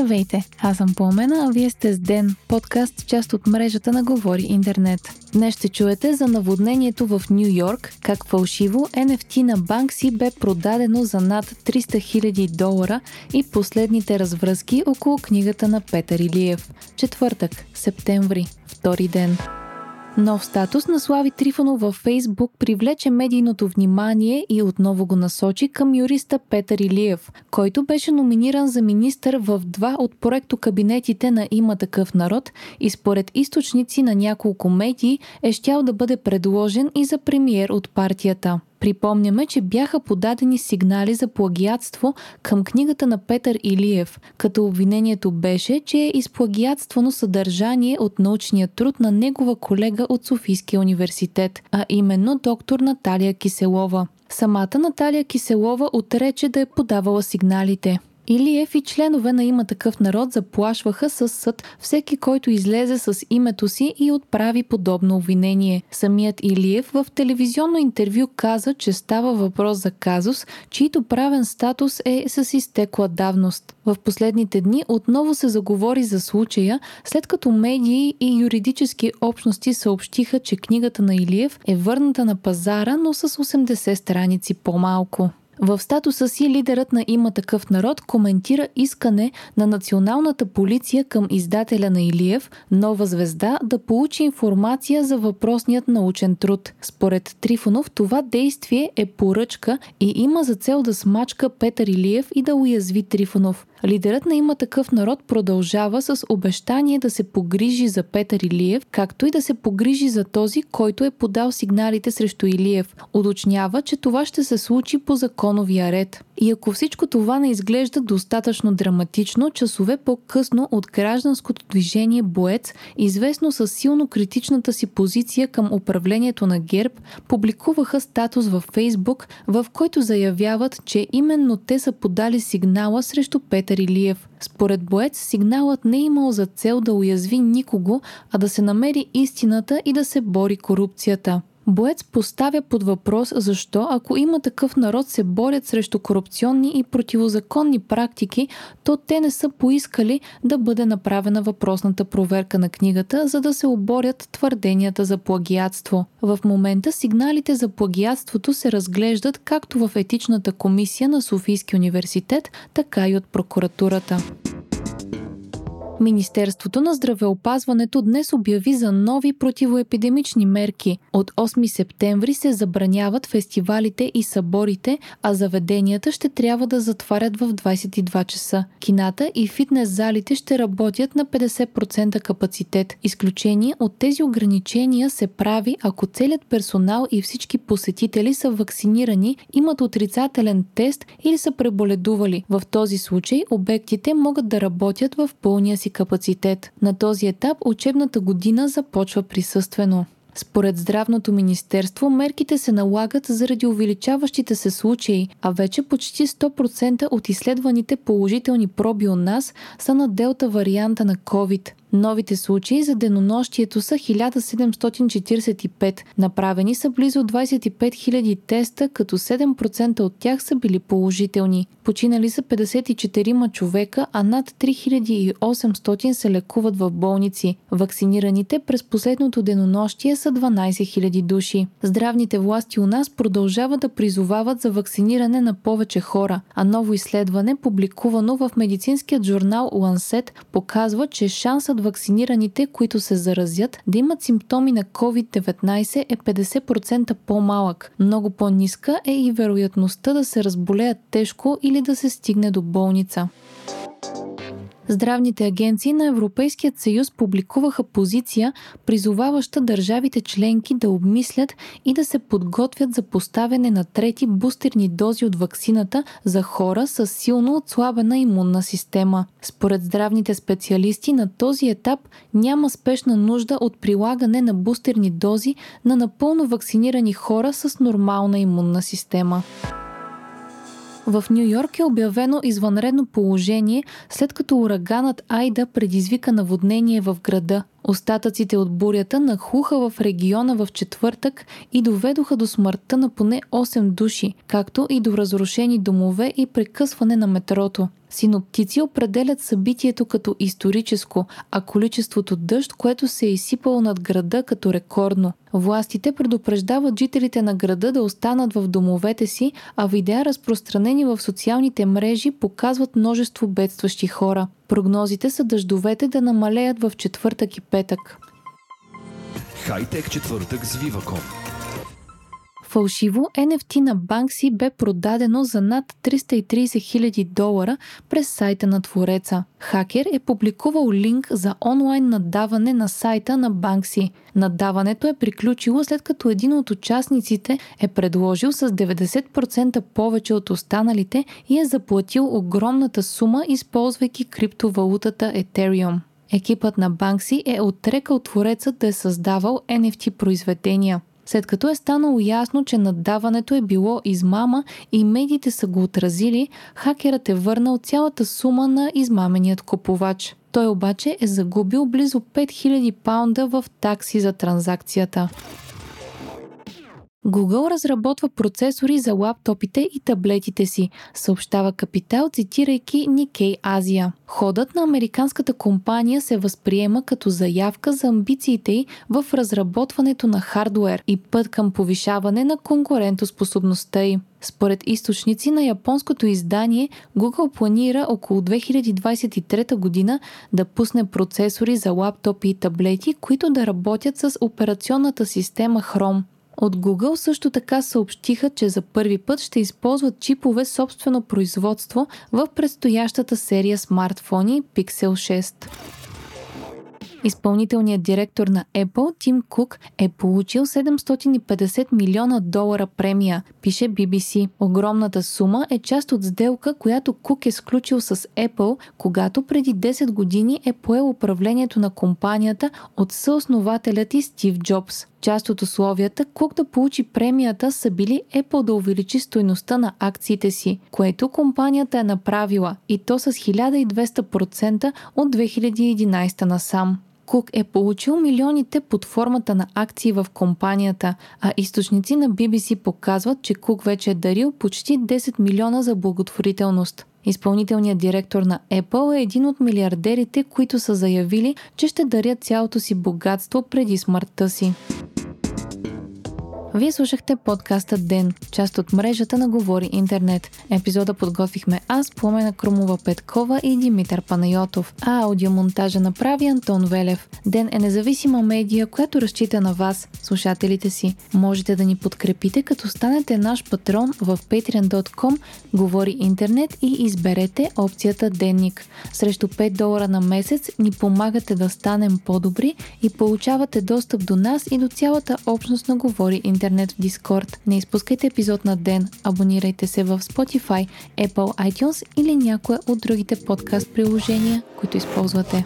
Здравейте, аз съм Пламена, а вие сте с Ден, подкаст, част от мрежата на Говори Интернет. Днес ще чуете за наводнението в Нью Йорк, как фалшиво NFT на Банкси бе продадено за над 300 000 долара и последните развръзки около книгата на Петър Илиев. Четвъртък, септември, втори ден. Нов статус на Слави Трифонов във Фейсбук привлече медийното внимание и отново го насочи към юриста Петър Илиев, който беше номиниран за министър в два от проекто кабинетите на Има такъв народ и според източници на няколко медии е щял да бъде предложен и за премиер от партията. Припомняме, че бяха подадени сигнали за плагиатство към книгата на Петър Илиев, като обвинението беше, че е изплагиатствано съдържание от научния труд на негова колега от Софийския университет, а именно доктор Наталия Киселова. Самата Наталия Киселова отрече да е подавала сигналите. Илиев и членове на има такъв народ заплашваха с съд всеки, който излезе с името си и отправи подобно обвинение. Самият Илиев в телевизионно интервю каза, че става въпрос за казус, чийто правен статус е с изтекла давност. В последните дни отново се заговори за случая, след като медии и юридически общности съобщиха, че книгата на Илиев е върната на пазара, но с 80 страници по-малко. В статуса си лидерът на Има такъв народ коментира искане на националната полиция към издателя на Илиев, Нова звезда, да получи информация за въпросният научен труд. Според Трифонов това действие е поръчка и има за цел да смачка Петър Илиев и да уязви Трифонов. Лидерът на има такъв народ продължава с обещание да се погрижи за Петър Илиев, както и да се погрижи за този, който е подал сигналите срещу Илиев. Уточнява, че това ще се случи по законовия ред. И ако всичко това не изглежда достатъчно драматично, часове по-късно от гражданското движение Боец, известно с силно критичната си позиция към управлението на ГЕРБ, публикуваха статус във Фейсбук, в който заявяват, че именно те са подали сигнала срещу Петър Илиев. Според Боец, сигналът не е имал за цел да уязви никого, а да се намери истината и да се бори корупцията. Боец поставя под въпрос защо, ако има такъв народ се борят срещу корупционни и противозаконни практики, то те не са поискали да бъде направена въпросната проверка на книгата, за да се оборят твърденията за плагиатство. В момента сигналите за плагиатството се разглеждат както в етичната комисия на Софийски университет, така и от прокуратурата. Министерството на здравеопазването днес обяви за нови противоепидемични мерки. От 8 септември се забраняват фестивалите и съборите, а заведенията ще трябва да затварят в 22 часа. Кината и фитнес залите ще работят на 50% капацитет. Изключение от тези ограничения се прави, ако целият персонал и всички посетители са вакцинирани, имат отрицателен тест или са преболедували. В този случай обектите могат да работят в пълния си капацитет. На този етап учебната година започва присъствено. Според Здравното министерство, мерките се налагат заради увеличаващите се случаи, а вече почти 100% от изследваните положителни проби у нас са на делта варианта на COVID. Новите случаи за денонощието са 1745. Направени са близо 25 000 теста, като 7% от тях са били положителни. Починали са 54 човека, а над 3800 се лекуват в болници. Вакцинираните през последното денонощие са 12 000 души. Здравните власти у нас продължават да призовават за вакциниране на повече хора, а ново изследване, публикувано в медицинският журнал Lancet, показва, че шансът вакцинираните, които се заразят, да имат симптоми на COVID-19 е 50% по-малък. Много по-ниска е и вероятността да се разболеят тежко или да се стигне до болница. Здравните агенции на Европейският съюз публикуваха позиция, призоваваща държавите членки да обмислят и да се подготвят за поставяне на трети бустерни дози от ваксината за хора с силно отслабена имунна система. Според здравните специалисти на този етап няма спешна нужда от прилагане на бустерни дози на напълно вакцинирани хора с нормална имунна система. В Нью Йорк е обявено извънредно положение, след като ураганът Айда предизвика наводнение в града. Остатъците от бурята нахуха в региона в четвъртък и доведоха до смъртта на поне 8 души, както и до разрушени домове и прекъсване на метрото. Синоптици определят събитието като историческо, а количеството дъжд, което се е изсипало над града като рекордно. Властите предупреждават жителите на града да останат в домовете си, а видеа разпространени в социалните мрежи показват множество бедстващи хора. Прогнозите са дъждовете да намалеят в четвъртък и петък. Хайтек четвъртък с Viva.com Фалшиво NFT на Банкси бе продадено за над 330 000 долара през сайта на твореца. Хакер е публикувал линк за онлайн надаване на сайта на Банкси. Надаването е приключило след като един от участниците е предложил с 90% повече от останалите и е заплатил огромната сума, използвайки криптовалутата Ethereum. Екипът на Банкси е отрекал творецът да е създавал NFT произведения. След като е станало ясно, че наддаването е било измама и медиите са го отразили, хакерът е върнал цялата сума на измаменият купувач. Той обаче е загубил близо 5000 паунда в такси за транзакцията. Google разработва процесори за лаптопите и таблетите си, съобщава Капитал, цитирайки Nikkei Азия. Ходът на американската компания се възприема като заявка за амбициите й в разработването на хардуер и път към повишаване на конкурентоспособността й. Според източници на японското издание, Google планира около 2023 година да пусне процесори за лаптопи и таблети, които да работят с операционната система Chrome. От Google също така съобщиха, че за първи път ще използват чипове собствено производство в предстоящата серия смартфони Pixel 6. Изпълнителният директор на Apple, Тим Кук, е получил 750 милиона долара премия, пише BBC. Огромната сума е част от сделка, която Кук е сключил с Apple, когато преди 10 години е поел управлението на компанията от съоснователят и Стив Джобс. Част от условията Кук да получи премията са били Apple да увеличи стойността на акциите си, което компанията е направила и то с 1200% от 2011 насам. Кук е получил милионите под формата на акции в компанията, а източници на BBC показват, че Кук вече е дарил почти 10 милиона за благотворителност. Изпълнителният директор на Apple е един от милиардерите, които са заявили, че ще дарят цялото си богатство преди смъртта си. Вие слушахте подкаста Ден, част от мрежата на Говори Интернет. Епизода подготвихме аз, Пламена Крумова Петкова и Димитър Панайотов, а аудиомонтажа направи Антон Велев. Ден е независима медия, която разчита на вас, слушателите си. Можете да ни подкрепите, като станете наш патрон в patreon.com Говори Интернет и изберете опцията Денник. Срещу 5 долара на месец ни помагате да станем по-добри и получавате достъп до нас и до цялата общност на Говори Интернет интернет в Discord. Не изпускайте епизод на ден, абонирайте се в Spotify, Apple iTunes или някое от другите подкаст приложения, които използвате.